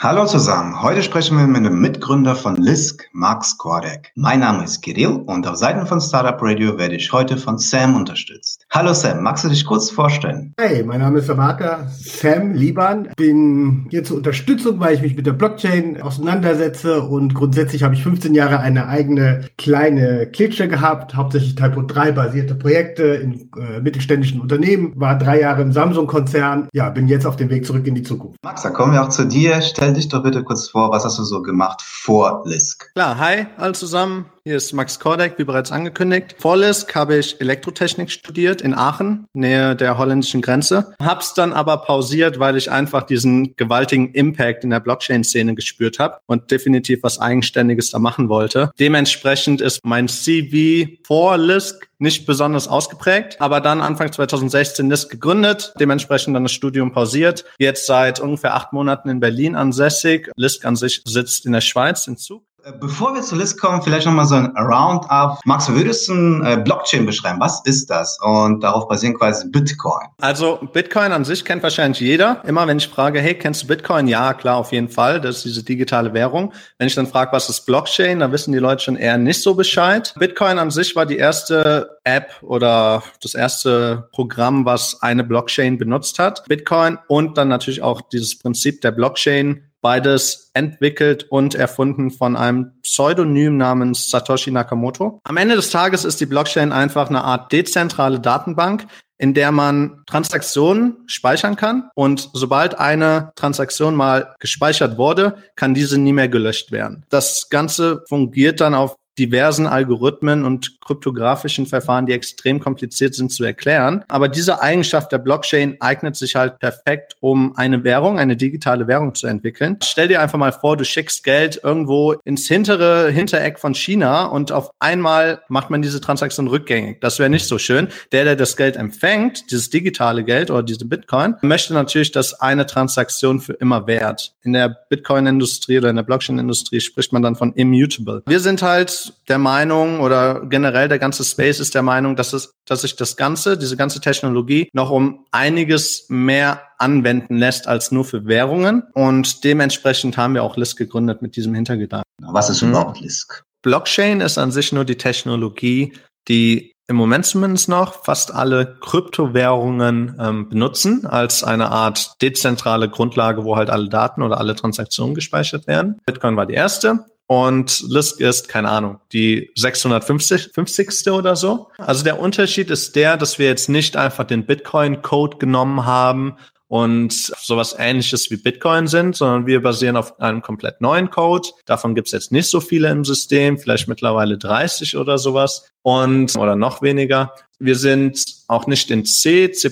Hallo zusammen. Heute sprechen wir mit dem Mitgründer von Lisk, Max Kordek. Mein Name ist Kirill und auf Seiten von Startup Radio werde ich heute von Sam unterstützt. Hallo Sam, magst du dich kurz vorstellen? Hi, mein Name ist Samaka Sam Liban. Bin hier zur Unterstützung, weil ich mich mit der Blockchain auseinandersetze und grundsätzlich habe ich 15 Jahre eine eigene kleine Klitsche gehabt, hauptsächlich Typo 3 basierte Projekte in äh, mittelständischen Unternehmen, war drei Jahre im Samsung-Konzern. Ja, bin jetzt auf dem Weg zurück in die Zukunft. Max, da kommen wir auch zu dir. Stell stell dich doch bitte kurz vor, was hast du so gemacht vor Lisk? Klar, hi alle zusammen. Hier ist Max Kordek, wie bereits angekündigt. Vor Lisk habe ich Elektrotechnik studiert in Aachen, nähe der holländischen Grenze. Hab's dann aber pausiert, weil ich einfach diesen gewaltigen Impact in der Blockchain-Szene gespürt habe und definitiv was Eigenständiges da machen wollte. Dementsprechend ist mein CV vor Lisk nicht besonders ausgeprägt, aber dann Anfang 2016 NIST gegründet, dementsprechend dann das Studium pausiert. Jetzt seit ungefähr acht Monaten in Berlin ansässig. LISK an sich sitzt in der Schweiz in Zug. Äh, bevor wir zur List kommen, vielleicht nochmal so ein Roundup. Max, würdest du äh, Blockchain beschreiben? Was ist das? Und darauf basieren quasi Bitcoin. Also Bitcoin an sich kennt wahrscheinlich jeder. Immer wenn ich frage, hey, kennst du Bitcoin? Ja, klar, auf jeden Fall. Das ist diese digitale Währung. Wenn ich dann frage, was ist Blockchain, dann wissen die Leute schon eher nicht so Bescheid. Bitcoin an sich war die erste App oder das erste Programm, was eine Blockchain benutzt hat. Bitcoin und dann natürlich auch dieses Prinzip der Blockchain Beides entwickelt und erfunden von einem Pseudonym namens Satoshi Nakamoto. Am Ende des Tages ist die Blockchain einfach eine Art dezentrale Datenbank, in der man Transaktionen speichern kann und sobald eine Transaktion mal gespeichert wurde, kann diese nie mehr gelöscht werden. Das Ganze fungiert dann auf diversen Algorithmen und kryptografischen Verfahren, die extrem kompliziert sind zu erklären. Aber diese Eigenschaft der Blockchain eignet sich halt perfekt, um eine Währung, eine digitale Währung zu entwickeln. Stell dir einfach mal vor, du schickst Geld irgendwo ins hintere Hintereck von China und auf einmal macht man diese Transaktion rückgängig. Das wäre nicht so schön. Der, der das Geld empfängt, dieses digitale Geld oder diese Bitcoin, möchte natürlich, dass eine Transaktion für immer wert. In der Bitcoin-Industrie oder in der Blockchain-Industrie spricht man dann von immutable. Wir sind halt der Meinung oder generell der ganze Space ist der Meinung, dass es, dass sich das Ganze, diese ganze Technologie noch um einiges mehr anwenden lässt als nur für Währungen. Und dementsprechend haben wir auch Lisk gegründet mit diesem Hintergedanken. Was ist überhaupt Lisk? Blockchain ist an sich nur die Technologie, die im Moment zumindest noch fast alle Kryptowährungen ähm, benutzen als eine Art dezentrale Grundlage, wo halt alle Daten oder alle Transaktionen gespeichert werden. Bitcoin war die erste und Lisk ist, keine Ahnung, die 650. 50. oder so. Also der Unterschied ist der, dass wir jetzt nicht einfach den Bitcoin-Code genommen haben und sowas ähnliches wie Bitcoin sind, sondern wir basieren auf einem komplett neuen Code. Davon gibt's jetzt nicht so viele im System, vielleicht mittlerweile 30 oder sowas und oder noch weniger. Wir sind auch nicht in C, C++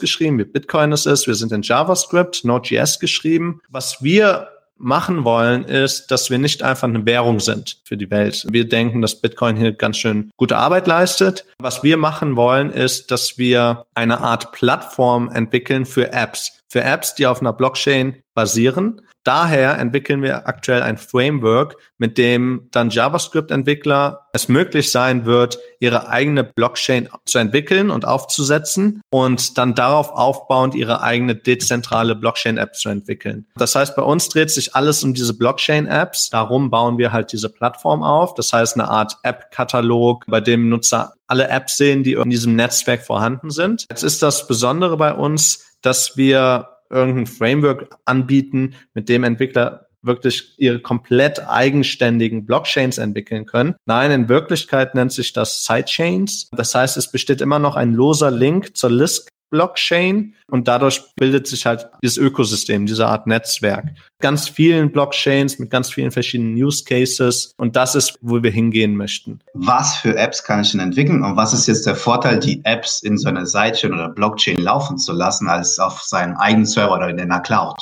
geschrieben, wie Bitcoin es ist. Wir sind in JavaScript, Node.js geschrieben. Was wir machen wollen, ist, dass wir nicht einfach eine Währung sind für die Welt. Wir denken, dass Bitcoin hier ganz schön gute Arbeit leistet. Was wir machen wollen, ist, dass wir eine Art Plattform entwickeln für Apps. Für Apps, die auf einer Blockchain basieren Daher entwickeln wir aktuell ein Framework, mit dem dann JavaScript-Entwickler es möglich sein wird, ihre eigene Blockchain zu entwickeln und aufzusetzen und dann darauf aufbauend ihre eigene dezentrale Blockchain-App zu entwickeln. Das heißt, bei uns dreht sich alles um diese Blockchain-Apps. Darum bauen wir halt diese Plattform auf. Das heißt, eine Art App-Katalog, bei dem Nutzer alle Apps sehen, die in diesem Netzwerk vorhanden sind. Jetzt ist das Besondere bei uns, dass wir irgendein Framework anbieten, mit dem Entwickler wirklich ihre komplett eigenständigen Blockchains entwickeln können. Nein, in Wirklichkeit nennt sich das Sidechains. Das heißt, es besteht immer noch ein loser Link zur Lisk Blockchain und dadurch bildet sich halt dieses Ökosystem, diese Art Netzwerk. Ganz vielen Blockchains mit ganz vielen verschiedenen Use Cases und das ist, wo wir hingehen möchten. Was für Apps kann ich denn entwickeln und was ist jetzt der Vorteil, die Apps in so einer Sidechain oder Blockchain laufen zu lassen, als auf seinem eigenen Server oder in einer Cloud?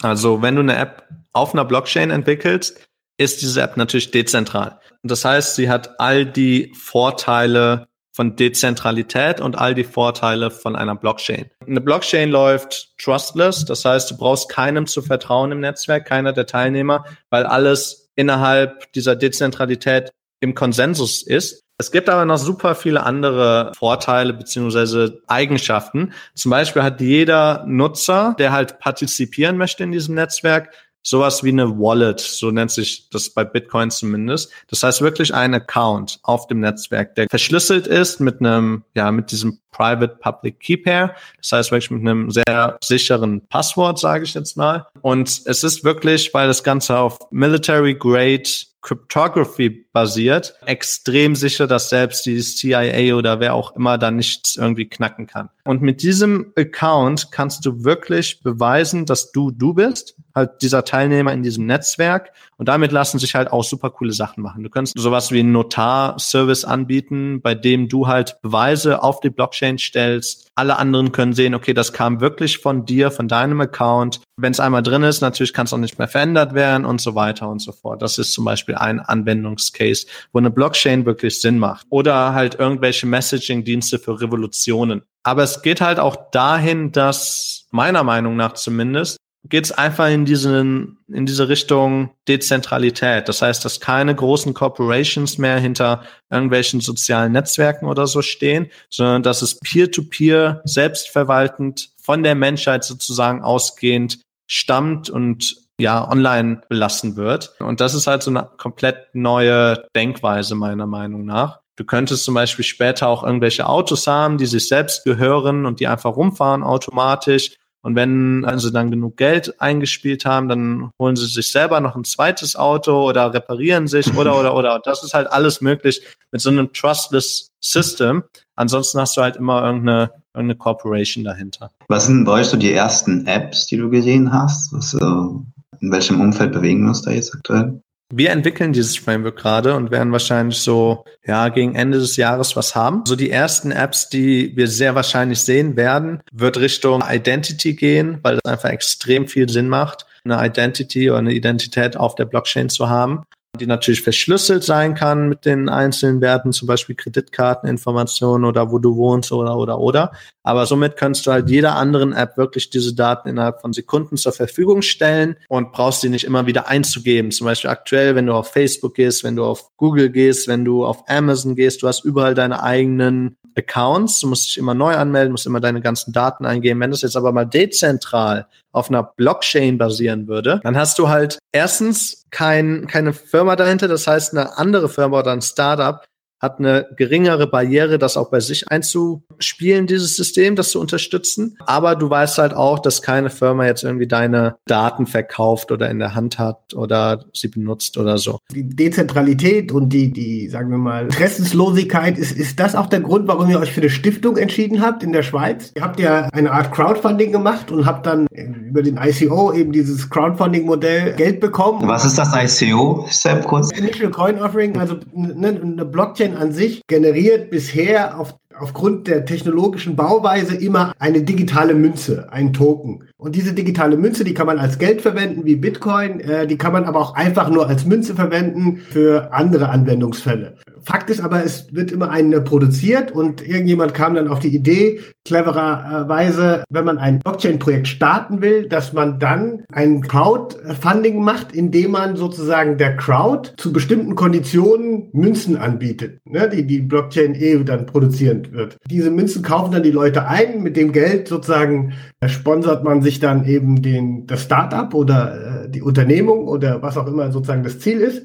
Also wenn du eine App auf einer Blockchain entwickelst, ist diese App natürlich dezentral. Das heißt, sie hat all die Vorteile von Dezentralität und all die Vorteile von einer Blockchain. Eine Blockchain läuft trustless, das heißt, du brauchst keinem zu vertrauen im Netzwerk, keiner der Teilnehmer, weil alles innerhalb dieser Dezentralität im Konsensus ist. Es gibt aber noch super viele andere Vorteile beziehungsweise Eigenschaften. Zum Beispiel hat jeder Nutzer, der halt partizipieren möchte in diesem Netzwerk, sowas wie eine Wallet, so nennt sich das bei Bitcoin zumindest. Das heißt wirklich ein Account auf dem Netzwerk, der verschlüsselt ist mit einem, ja, mit diesem Private Public Key Pair. Das heißt wirklich mit einem sehr sicheren Passwort, sage ich jetzt mal. Und es ist wirklich, weil das Ganze auf Military Grade Cryptography basiert, extrem sicher, dass selbst die CIA oder wer auch immer da nichts irgendwie knacken kann. Und mit diesem Account kannst du wirklich beweisen, dass du du bist, halt dieser Teilnehmer in diesem Netzwerk. Und damit lassen sich halt auch super coole Sachen machen. Du kannst sowas wie einen Notar-Service anbieten, bei dem du halt Beweise auf die Blockchain stellst. Alle anderen können sehen, okay, das kam wirklich von dir, von deinem Account. Wenn es einmal drin ist, natürlich kann es auch nicht mehr verändert werden und so weiter und so fort. Das ist zum Beispiel ein Anwendungscase, wo eine Blockchain wirklich Sinn macht. Oder halt irgendwelche Messaging-Dienste für Revolutionen. Aber es geht halt auch dahin, dass meiner Meinung nach zumindest geht es einfach in diesen in diese Richtung Dezentralität. Das heißt, dass keine großen Corporations mehr hinter irgendwelchen sozialen Netzwerken oder so stehen, sondern dass es peer-to-peer -peer, selbstverwaltend von der Menschheit sozusagen ausgehend stammt und ja online belassen wird. Und das ist halt so eine komplett neue Denkweise meiner Meinung nach. Du könntest zum Beispiel später auch irgendwelche Autos haben, die sich selbst gehören und die einfach rumfahren automatisch. Und wenn also dann genug Geld eingespielt haben, dann holen sie sich selber noch ein zweites Auto oder reparieren sich oder oder oder. Und das ist halt alles möglich mit so einem trustless System. Ansonsten hast du halt immer irgendeine, irgendeine Corporation dahinter. Was sind bei euch so die ersten Apps, die du gesehen hast? Was, äh, in welchem Umfeld bewegen wir uns da jetzt aktuell? Wir entwickeln dieses Framework gerade und werden wahrscheinlich so, ja, gegen Ende des Jahres was haben. So die ersten Apps, die wir sehr wahrscheinlich sehen werden, wird Richtung Identity gehen, weil das einfach extrem viel Sinn macht, eine Identity oder eine Identität auf der Blockchain zu haben die natürlich verschlüsselt sein kann mit den einzelnen Werten, zum Beispiel Kreditkarteninformationen oder wo du wohnst oder oder oder. Aber somit kannst du halt jeder anderen App wirklich diese Daten innerhalb von Sekunden zur Verfügung stellen und brauchst sie nicht immer wieder einzugeben. Zum Beispiel aktuell, wenn du auf Facebook gehst, wenn du auf Google gehst, wenn du auf Amazon gehst, du hast überall deine eigenen Accounts, du musst dich immer neu anmelden, musst immer deine ganzen Daten eingeben. Wenn das jetzt aber mal dezentral auf einer Blockchain basieren würde, dann hast du halt erstens kein, keine Firma dahinter, das heißt eine andere Firma oder ein Startup, hat eine geringere Barriere, das auch bei sich einzuspielen, dieses System, das zu unterstützen. Aber du weißt halt auch, dass keine Firma jetzt irgendwie deine Daten verkauft oder in der Hand hat oder sie benutzt oder so. Die Dezentralität und die, die, sagen wir mal, Interessenslosigkeit, ist, ist das auch der Grund, warum ihr euch für eine Stiftung entschieden habt in der Schweiz? Ihr habt ja eine Art Crowdfunding gemacht und habt dann über den ICO eben dieses Crowdfunding-Modell Geld bekommen. Was ist das ICO, Sam, kurz? Initial Coin Offering, also eine, eine Blockchain Blockchain an sich generiert bisher auf, aufgrund der technologischen Bauweise immer eine digitale Münze, ein Token. Und diese digitale Münze, die kann man als Geld verwenden wie Bitcoin, äh, die kann man aber auch einfach nur als Münze verwenden für andere Anwendungsfälle. Fakt ist aber, es wird immer eine produziert und irgendjemand kam dann auf die Idee, clevererweise, wenn man ein Blockchain-Projekt starten will, dass man dann ein Crowdfunding macht, indem man sozusagen der Crowd zu bestimmten Konditionen Münzen anbietet, ne, die die Blockchain eh dann produzieren wird. Diese Münzen kaufen dann die Leute ein, mit dem Geld sozusagen sponsert man sich dann eben den, das Startup oder äh, die Unternehmung oder was auch immer sozusagen das Ziel ist.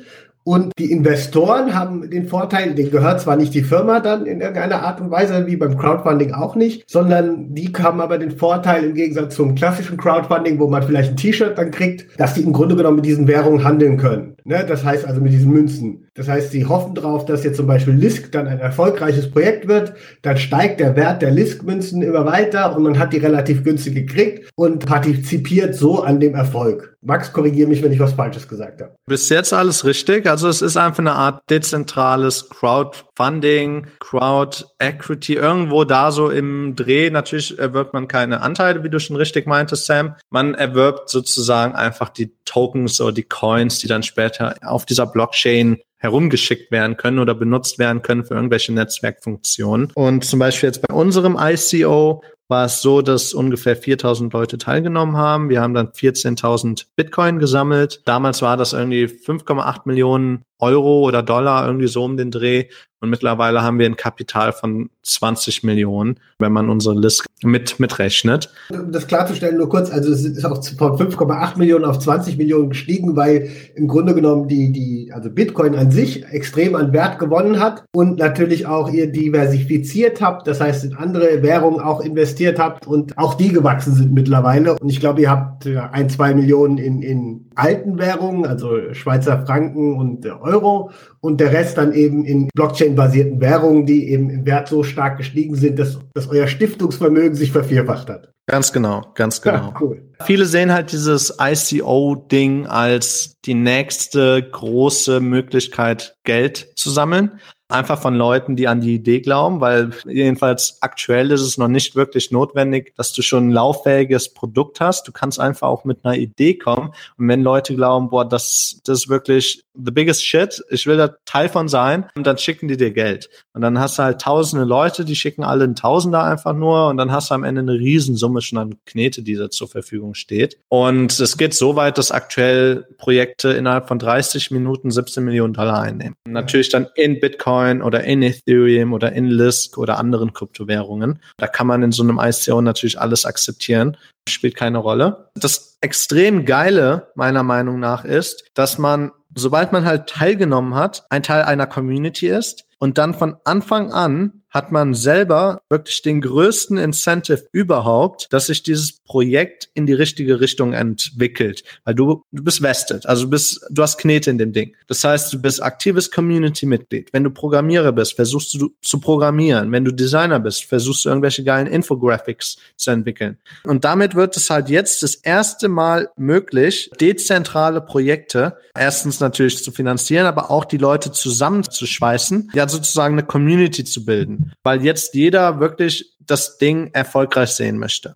Und die Investoren haben den Vorteil, denen gehört zwar nicht die Firma dann in irgendeiner Art und Weise, wie beim Crowdfunding auch nicht, sondern die haben aber den Vorteil im Gegensatz zum klassischen Crowdfunding, wo man vielleicht ein T-Shirt dann kriegt, dass die im Grunde genommen mit diesen Währungen handeln können. Ne? Das heißt also mit diesen Münzen. Das heißt, sie hoffen darauf, dass jetzt zum Beispiel Lisk dann ein erfolgreiches Projekt wird. Dann steigt der Wert der Lisk-Münzen immer weiter und man hat die relativ günstig gekriegt und partizipiert so an dem Erfolg. Max, korrigiere mich, wenn ich was Falsches gesagt habe. Bis jetzt alles richtig. Also es ist einfach eine Art dezentrales Crowdfunding, Crowd Equity, irgendwo da so im Dreh. Natürlich erwirbt man keine Anteile, wie du schon richtig meintest, Sam. Man erwirbt sozusagen einfach die Tokens oder die Coins, die dann später auf dieser Blockchain herumgeschickt werden können oder benutzt werden können für irgendwelche Netzwerkfunktionen. Und zum Beispiel jetzt bei unserem ICO war es so, dass ungefähr 4000 Leute teilgenommen haben. Wir haben dann 14.000 Bitcoin gesammelt. Damals war das irgendwie 5,8 Millionen Euro oder Dollar, irgendwie so um den Dreh. Und mittlerweile haben wir ein Kapital von 20 Millionen, wenn man unsere List mit, mitrechnet. Um das klarzustellen, nur kurz, also es ist auch von 5,8 Millionen auf 20 Millionen gestiegen, weil im Grunde genommen die, die, also Bitcoin an sich extrem an Wert gewonnen hat und natürlich auch ihr diversifiziert habt, das heißt in andere Währungen auch investiert habt und auch die gewachsen sind mittlerweile. Und ich glaube, ihr habt ein, zwei Millionen in, in alten Währungen, also Schweizer Franken und Euro und der Rest dann eben in Blockchain-basierten Währungen, die eben im Wert so stark gestiegen sind, dass, dass euer Stiftungsvermögen sich vervierfacht hat. Ganz genau, ganz genau. Ja, cool. Viele sehen halt dieses ICO-Ding als die nächste große Möglichkeit, Geld zu sammeln einfach von Leuten, die an die Idee glauben, weil jedenfalls aktuell ist es noch nicht wirklich notwendig, dass du schon ein lauffähiges Produkt hast. Du kannst einfach auch mit einer Idee kommen. Und wenn Leute glauben, boah, das, das ist wirklich the biggest shit, ich will da Teil von sein, und dann schicken die dir Geld. Und dann hast du halt tausende Leute, die schicken alle einen Tausender einfach nur und dann hast du am Ende eine Riesensumme schon an Knete, die da zur Verfügung steht. Und es geht so weit, dass aktuell Projekte innerhalb von 30 Minuten 17 Millionen Dollar einnehmen. natürlich dann in Bitcoin oder in Ethereum oder in Lisk oder anderen Kryptowährungen. Da kann man in so einem ICO natürlich alles akzeptieren. Spielt keine Rolle. Das extrem geile meiner Meinung nach ist, dass man, sobald man halt teilgenommen hat, ein Teil einer Community ist und dann von Anfang an hat man selber wirklich den größten Incentive überhaupt, dass sich dieses Projekt in die richtige Richtung entwickelt. Weil du, du bist vested, also du bist, du hast Knete in dem Ding. Das heißt, du bist aktives Community-Mitglied. Wenn du Programmierer bist, versuchst du zu programmieren. Wenn du Designer bist, versuchst du irgendwelche geilen Infographics zu entwickeln. Und damit wird es halt jetzt das erste Mal möglich, dezentrale Projekte erstens natürlich zu finanzieren, aber auch die Leute zusammenzuschweißen, ja sozusagen eine Community zu bilden weil jetzt jeder wirklich das Ding erfolgreich sehen möchte.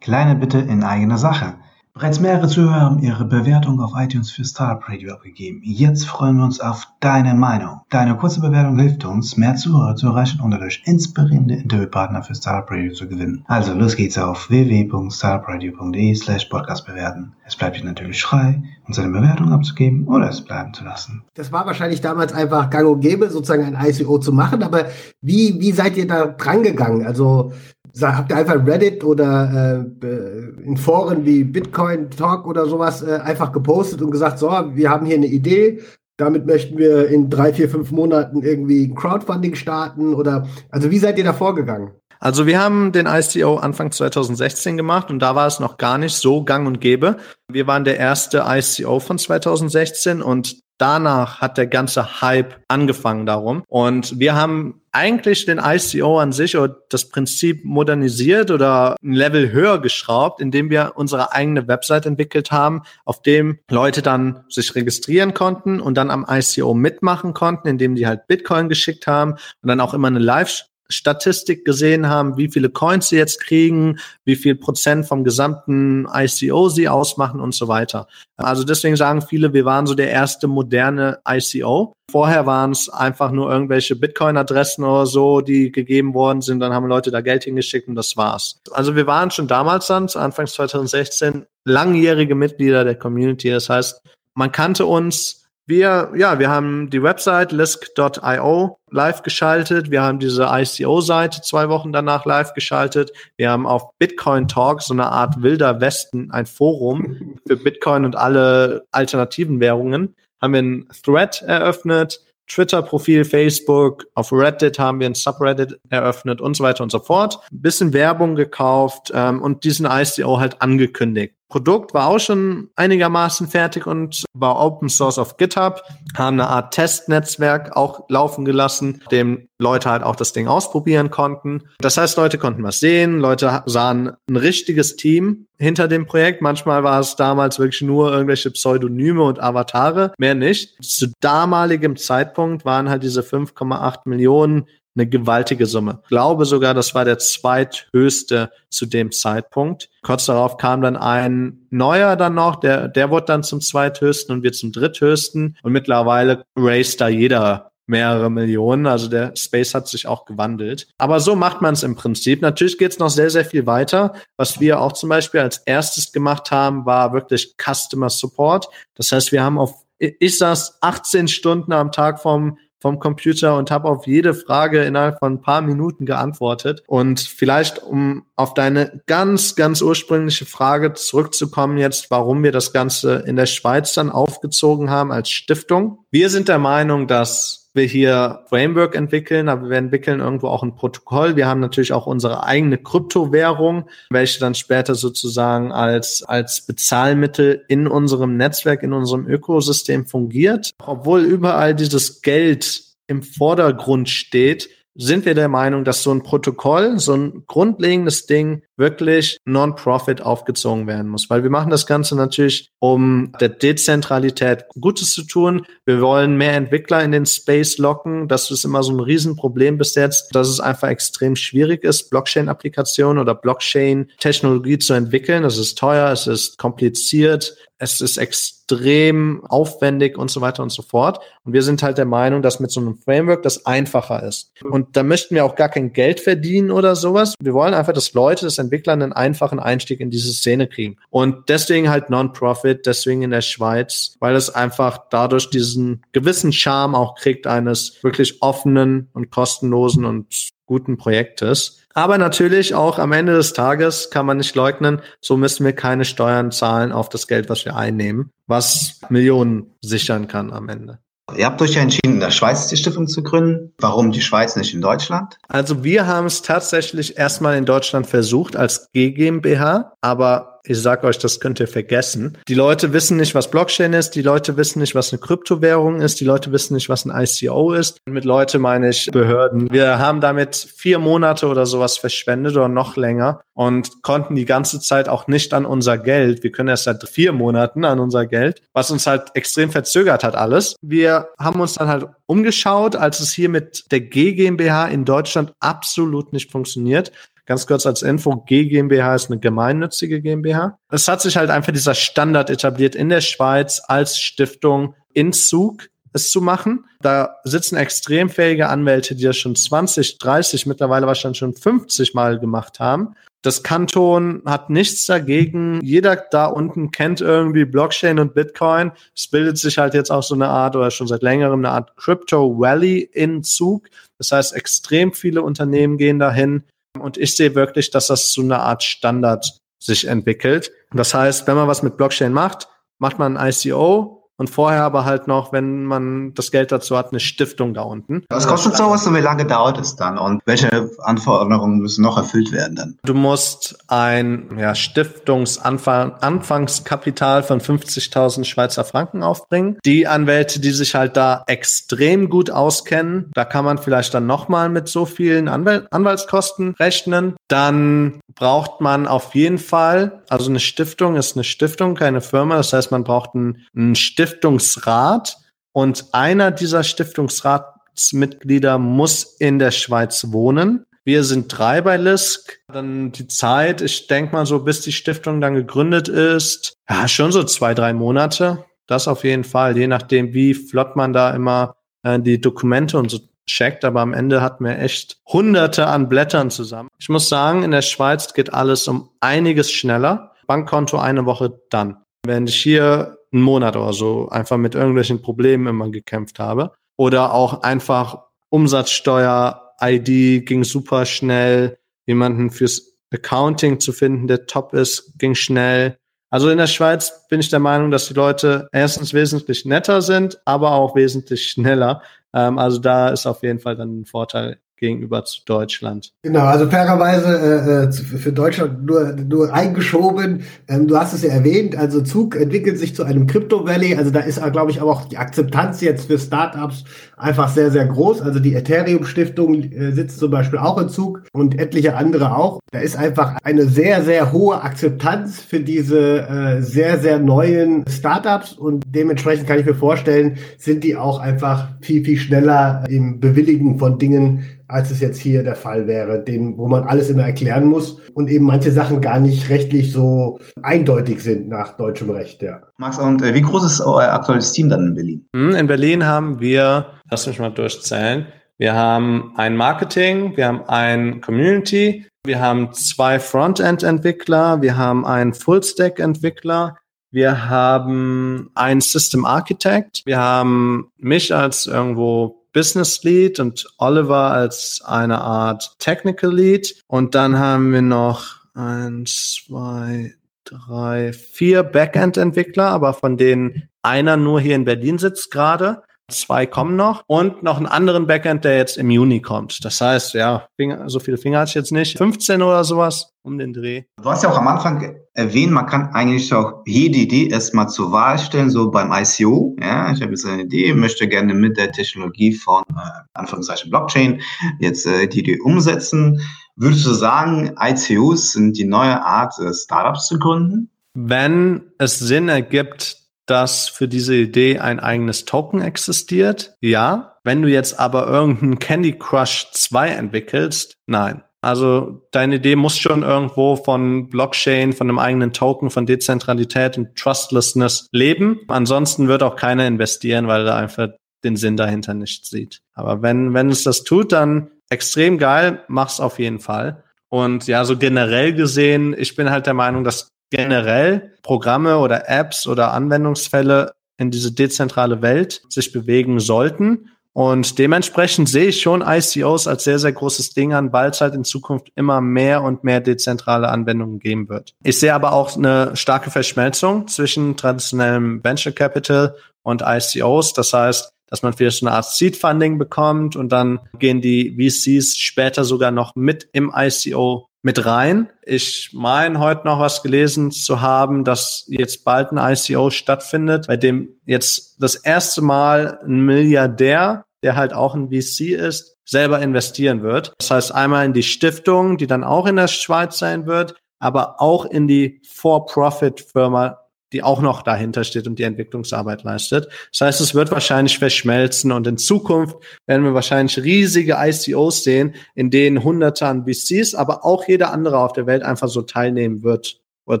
Kleine Bitte in eigener Sache. Bereits mehrere Zuhörer haben ihre Bewertung auf iTunes für Startup Radio abgegeben. Jetzt freuen wir uns auf deine Meinung. Deine kurze Bewertung hilft uns, mehr Zuhörer zu erreichen und dadurch inspirierende Interviewpartner für Startup Radio zu gewinnen. Also los geht's auf www.startupradio.de slash podcast bewerten. Es bleibt dir natürlich frei, uns eine Bewertung abzugeben oder es bleiben zu lassen. Das war wahrscheinlich damals einfach gang und gäbe, sozusagen ein ICO zu machen, aber wie, wie seid ihr da dran gegangen? Also habt ihr einfach Reddit oder äh, in Foren wie Bitcoin Talk oder sowas äh, einfach gepostet und gesagt, so, wir haben hier eine Idee, damit möchten wir in drei, vier, fünf Monaten irgendwie Crowdfunding starten oder also wie seid ihr da vorgegangen? Also wir haben den ICO Anfang 2016 gemacht und da war es noch gar nicht so gang und gäbe. Wir waren der erste ICO von 2016 und danach hat der ganze Hype angefangen darum. Und wir haben eigentlich den ICO an sich oder das Prinzip modernisiert oder ein Level höher geschraubt, indem wir unsere eigene Website entwickelt haben, auf dem Leute dann sich registrieren konnten und dann am ICO mitmachen konnten, indem die halt Bitcoin geschickt haben und dann auch immer eine Live Statistik gesehen haben, wie viele Coins sie jetzt kriegen, wie viel Prozent vom gesamten ICO sie ausmachen und so weiter. Also deswegen sagen viele, wir waren so der erste moderne ICO. Vorher waren es einfach nur irgendwelche Bitcoin-Adressen oder so, die gegeben worden sind. Dann haben Leute da Geld hingeschickt und das war's. Also wir waren schon damals dann, Anfang 2016, langjährige Mitglieder der Community. Das heißt, man kannte uns, wir, ja, wir haben die Website lisk.io live geschaltet. Wir haben diese ICO-Seite zwei Wochen danach live geschaltet. Wir haben auf Bitcoin Talk so eine Art wilder Westen, ein Forum für Bitcoin und alle alternativen Währungen. Haben wir einen Thread eröffnet, Twitter-Profil, Facebook, auf Reddit haben wir ein Subreddit eröffnet und so weiter und so fort. Ein bisschen Werbung gekauft ähm, und diesen ICO halt angekündigt. Produkt war auch schon einigermaßen fertig und war Open Source auf GitHub, haben eine Art Testnetzwerk auch laufen gelassen, dem Leute halt auch das Ding ausprobieren konnten. Das heißt, Leute konnten was sehen, Leute sahen ein richtiges Team hinter dem Projekt. Manchmal war es damals wirklich nur irgendwelche Pseudonyme und Avatare, mehr nicht. Zu damaligem Zeitpunkt waren halt diese 5,8 Millionen eine gewaltige Summe. Ich glaube sogar, das war der zweithöchste zu dem Zeitpunkt. Kurz darauf kam dann ein neuer dann noch, der, der wurde dann zum zweithöchsten und wir zum dritthöchsten. Und mittlerweile raced da jeder mehrere Millionen. Also der Space hat sich auch gewandelt. Aber so macht man es im Prinzip. Natürlich geht es noch sehr, sehr viel weiter. Was wir auch zum Beispiel als erstes gemacht haben, war wirklich Customer Support. Das heißt, wir haben auf, ich saß 18 Stunden am Tag vom vom Computer und habe auf jede Frage innerhalb von ein paar Minuten geantwortet. Und vielleicht, um auf deine ganz, ganz ursprüngliche Frage zurückzukommen jetzt, warum wir das Ganze in der Schweiz dann aufgezogen haben als Stiftung. Wir sind der Meinung, dass wir hier Framework entwickeln, aber wir entwickeln irgendwo auch ein Protokoll. Wir haben natürlich auch unsere eigene Kryptowährung, welche dann später sozusagen als, als Bezahlmittel in unserem Netzwerk, in unserem Ökosystem fungiert. Obwohl überall dieses Geld im Vordergrund steht, sind wir der Meinung, dass so ein Protokoll, so ein grundlegendes Ding wirklich Non-Profit aufgezogen werden muss. Weil wir machen das Ganze natürlich, um der Dezentralität Gutes zu tun. Wir wollen mehr Entwickler in den Space locken. Das ist immer so ein Riesenproblem bis jetzt, dass es einfach extrem schwierig ist, Blockchain-Applikationen oder Blockchain-Technologie zu entwickeln. Es ist teuer, es ist kompliziert, es ist extrem aufwendig und so weiter und so fort. Und wir sind halt der Meinung, dass mit so einem Framework das einfacher ist. Und da möchten wir auch gar kein Geld verdienen oder sowas. Wir wollen einfach, dass Leute, dass Entwickler einen einfachen Einstieg in diese Szene kriegen. Und deswegen halt Non-Profit, deswegen in der Schweiz, weil es einfach dadurch diesen gewissen Charme auch kriegt eines wirklich offenen und kostenlosen und guten Projektes. Aber natürlich auch am Ende des Tages kann man nicht leugnen, so müssen wir keine Steuern zahlen auf das Geld, was wir einnehmen, was Millionen sichern kann am Ende. Ihr habt euch ja entschieden, in der Schweiz die Stiftung zu gründen. Warum die Schweiz nicht in Deutschland? Also wir haben es tatsächlich erstmal in Deutschland versucht als GmbH, aber ich sag euch, das könnt ihr vergessen. Die Leute wissen nicht, was Blockchain ist, die Leute wissen nicht, was eine Kryptowährung ist, die Leute wissen nicht, was ein ICO ist. Mit Leute meine ich Behörden. Wir haben damit vier Monate oder sowas verschwendet oder noch länger und konnten die ganze Zeit auch nicht an unser Geld. Wir können erst seit vier Monaten an unser Geld, was uns halt extrem verzögert hat alles. Wir haben uns dann halt umgeschaut, als es hier mit der G GmbH in Deutschland absolut nicht funktioniert. Ganz kurz als Info, G GmbH ist eine gemeinnützige GmbH. Es hat sich halt einfach dieser Standard etabliert in der Schweiz als Stiftung in Zug es zu machen. Da sitzen extrem fähige Anwälte, die das schon 20, 30, mittlerweile wahrscheinlich schon 50 Mal gemacht haben. Das Kanton hat nichts dagegen. Jeder da unten kennt irgendwie Blockchain und Bitcoin. Es bildet sich halt jetzt auch so eine Art oder schon seit längerem eine Art Crypto Valley in Zug. Das heißt, extrem viele Unternehmen gehen dahin. Und ich sehe wirklich, dass das zu einer Art Standard sich entwickelt. Das heißt, wenn man was mit Blockchain macht, macht man ein ICO, und vorher aber halt noch, wenn man das Geld dazu hat, eine Stiftung da unten. Was kostet sowas und wie lange dauert es dann? Und welche Anforderungen müssen noch erfüllt werden dann? Du musst ein ja, Stiftungsanfangskapital von 50.000 Schweizer Franken aufbringen. Die Anwälte, die sich halt da extrem gut auskennen, da kann man vielleicht dann nochmal mit so vielen Anwal Anwaltskosten rechnen. Dann braucht man auf jeden Fall, also eine Stiftung ist eine Stiftung, keine Firma. Das heißt, man braucht einen, einen Stiftungsrat und einer dieser Stiftungsratsmitglieder muss in der Schweiz wohnen. Wir sind drei bei LISK. Dann die Zeit, ich denke mal so, bis die Stiftung dann gegründet ist, ja, schon so zwei, drei Monate. Das auf jeden Fall, je nachdem, wie flott man da immer äh, die Dokumente und so checkt, aber am Ende hatten wir echt hunderte an Blättern zusammen. Ich muss sagen, in der Schweiz geht alles um einiges schneller. Bankkonto eine Woche dann. Wenn ich hier einen Monat oder so einfach mit irgendwelchen Problemen immer gekämpft habe oder auch einfach Umsatzsteuer, ID ging super schnell, jemanden fürs Accounting zu finden, der top ist, ging schnell. Also in der Schweiz bin ich der Meinung, dass die Leute erstens wesentlich netter sind, aber auch wesentlich schneller. Ähm, also da ist auf jeden Fall dann ein Vorteil gegenüber zu Deutschland. Genau, also fairerweise äh, für Deutschland nur, nur eingeschoben. Ähm, du hast es ja erwähnt, also Zug entwickelt sich zu einem Crypto Valley. Also da ist, glaube ich, aber auch die Akzeptanz jetzt für Startups einfach sehr, sehr groß. Also die Ethereum Stiftung äh, sitzt zum Beispiel auch in Zug und etliche andere auch. Da ist einfach eine sehr, sehr hohe Akzeptanz für diese äh, sehr, sehr neuen Startups und dementsprechend kann ich mir vorstellen, sind die auch einfach viel, viel schneller im Bewilligen von Dingen als es jetzt hier der Fall wäre, den, wo man alles immer erklären muss und eben manche Sachen gar nicht rechtlich so eindeutig sind nach deutschem Recht, ja. Max, und äh, wie groß ist euer aktuelles Team dann in Berlin? Hm, in Berlin haben wir lass mich mal durchzählen. Wir haben ein Marketing, wir haben ein Community, wir haben zwei Frontend-Entwickler, wir haben einen Full-Stack-Entwickler, wir haben einen System Architect, wir haben mich als irgendwo Business Lead und Oliver als eine Art Technical Lead. Und dann haben wir noch eins, zwei, drei, vier Backend-Entwickler, aber von denen einer nur hier in Berlin sitzt gerade. Zwei kommen noch und noch einen anderen Backend, der jetzt im Juni kommt. Das heißt, ja, Finger, so viele Finger hatte ich jetzt nicht. 15 oder sowas um den Dreh. Du hast ja auch am Anfang erwähnt, man kann eigentlich auch jede Idee erstmal zur Wahl stellen, so beim ICO. Ja, ich habe jetzt eine Idee, möchte gerne mit der Technologie von äh, Anführungszeichen Blockchain jetzt äh, die Idee umsetzen. Würdest du sagen, ICOs sind die neue Art, äh, Startups zu gründen? Wenn es Sinn ergibt, dass für diese Idee ein eigenes Token existiert? Ja. Wenn du jetzt aber irgendeinen Candy Crush 2 entwickelst, nein. Also deine Idee muss schon irgendwo von Blockchain, von einem eigenen Token, von Dezentralität und Trustlessness leben. Ansonsten wird auch keiner investieren, weil er einfach den Sinn dahinter nicht sieht. Aber wenn, wenn es das tut, dann extrem geil, mach's auf jeden Fall. Und ja, so generell gesehen, ich bin halt der Meinung, dass generell Programme oder Apps oder Anwendungsfälle in diese dezentrale Welt sich bewegen sollten. Und dementsprechend sehe ich schon ICOs als sehr, sehr großes Ding an, weil es halt in Zukunft immer mehr und mehr dezentrale Anwendungen geben wird. Ich sehe aber auch eine starke Verschmelzung zwischen traditionellem Venture Capital und ICOs. Das heißt, dass man vielleicht eine Art Seed Funding bekommt und dann gehen die VCs später sogar noch mit im ICO mit rein. Ich meine heute noch was gelesen zu haben, dass jetzt bald ein ICO stattfindet, bei dem jetzt das erste Mal ein Milliardär, der halt auch ein VC ist, selber investieren wird. Das heißt einmal in die Stiftung, die dann auch in der Schweiz sein wird, aber auch in die For-Profit-Firma die auch noch dahinter steht und die Entwicklungsarbeit leistet. Das heißt, es wird wahrscheinlich verschmelzen und in Zukunft werden wir wahrscheinlich riesige ICOs sehen, in denen hunderte an VCs, aber auch jeder andere auf der Welt einfach so teilnehmen wird oder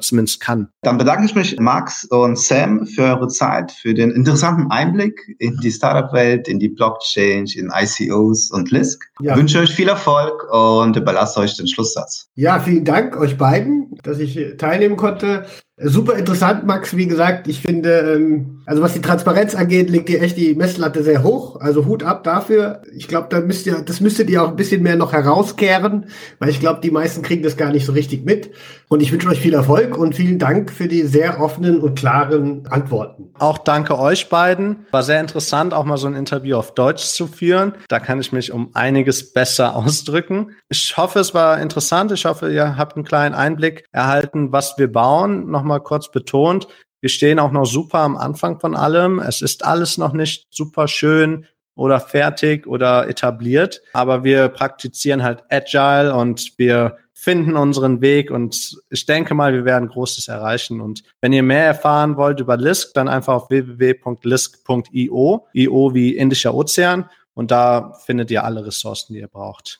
zumindest kann. Dann bedanke ich mich, Max und Sam, für eure Zeit, für den interessanten Einblick in die Startup-Welt, in die Blockchain, in ICOs und LISC. Ja. Ich wünsche euch viel Erfolg und überlasse euch den Schlusssatz. Ja, vielen Dank euch beiden, dass ich teilnehmen konnte. Super interessant, Max. Wie gesagt, ich finde, ähm, also was die Transparenz angeht, legt ihr echt die Messlatte sehr hoch. Also Hut ab dafür. Ich glaube, da müsst ihr, das müsstet ihr auch ein bisschen mehr noch herauskehren, weil ich glaube, die meisten kriegen das gar nicht so richtig mit. Und ich wünsche euch viel Erfolg und vielen Dank für die sehr offenen und klaren Antworten. Auch danke euch beiden. War sehr interessant, auch mal so ein Interview auf Deutsch zu führen. Da kann ich mich um einiges besser ausdrücken. Ich hoffe, es war interessant. Ich hoffe, ihr habt einen kleinen Einblick erhalten, was wir bauen. Nochmal mal kurz betont, wir stehen auch noch super am Anfang von allem. Es ist alles noch nicht super schön oder fertig oder etabliert, aber wir praktizieren halt Agile und wir finden unseren Weg und ich denke mal, wir werden Großes erreichen. Und wenn ihr mehr erfahren wollt über Lisk, dann einfach auf www.lisk.io, IO wie Indischer Ozean und da findet ihr alle Ressourcen, die ihr braucht.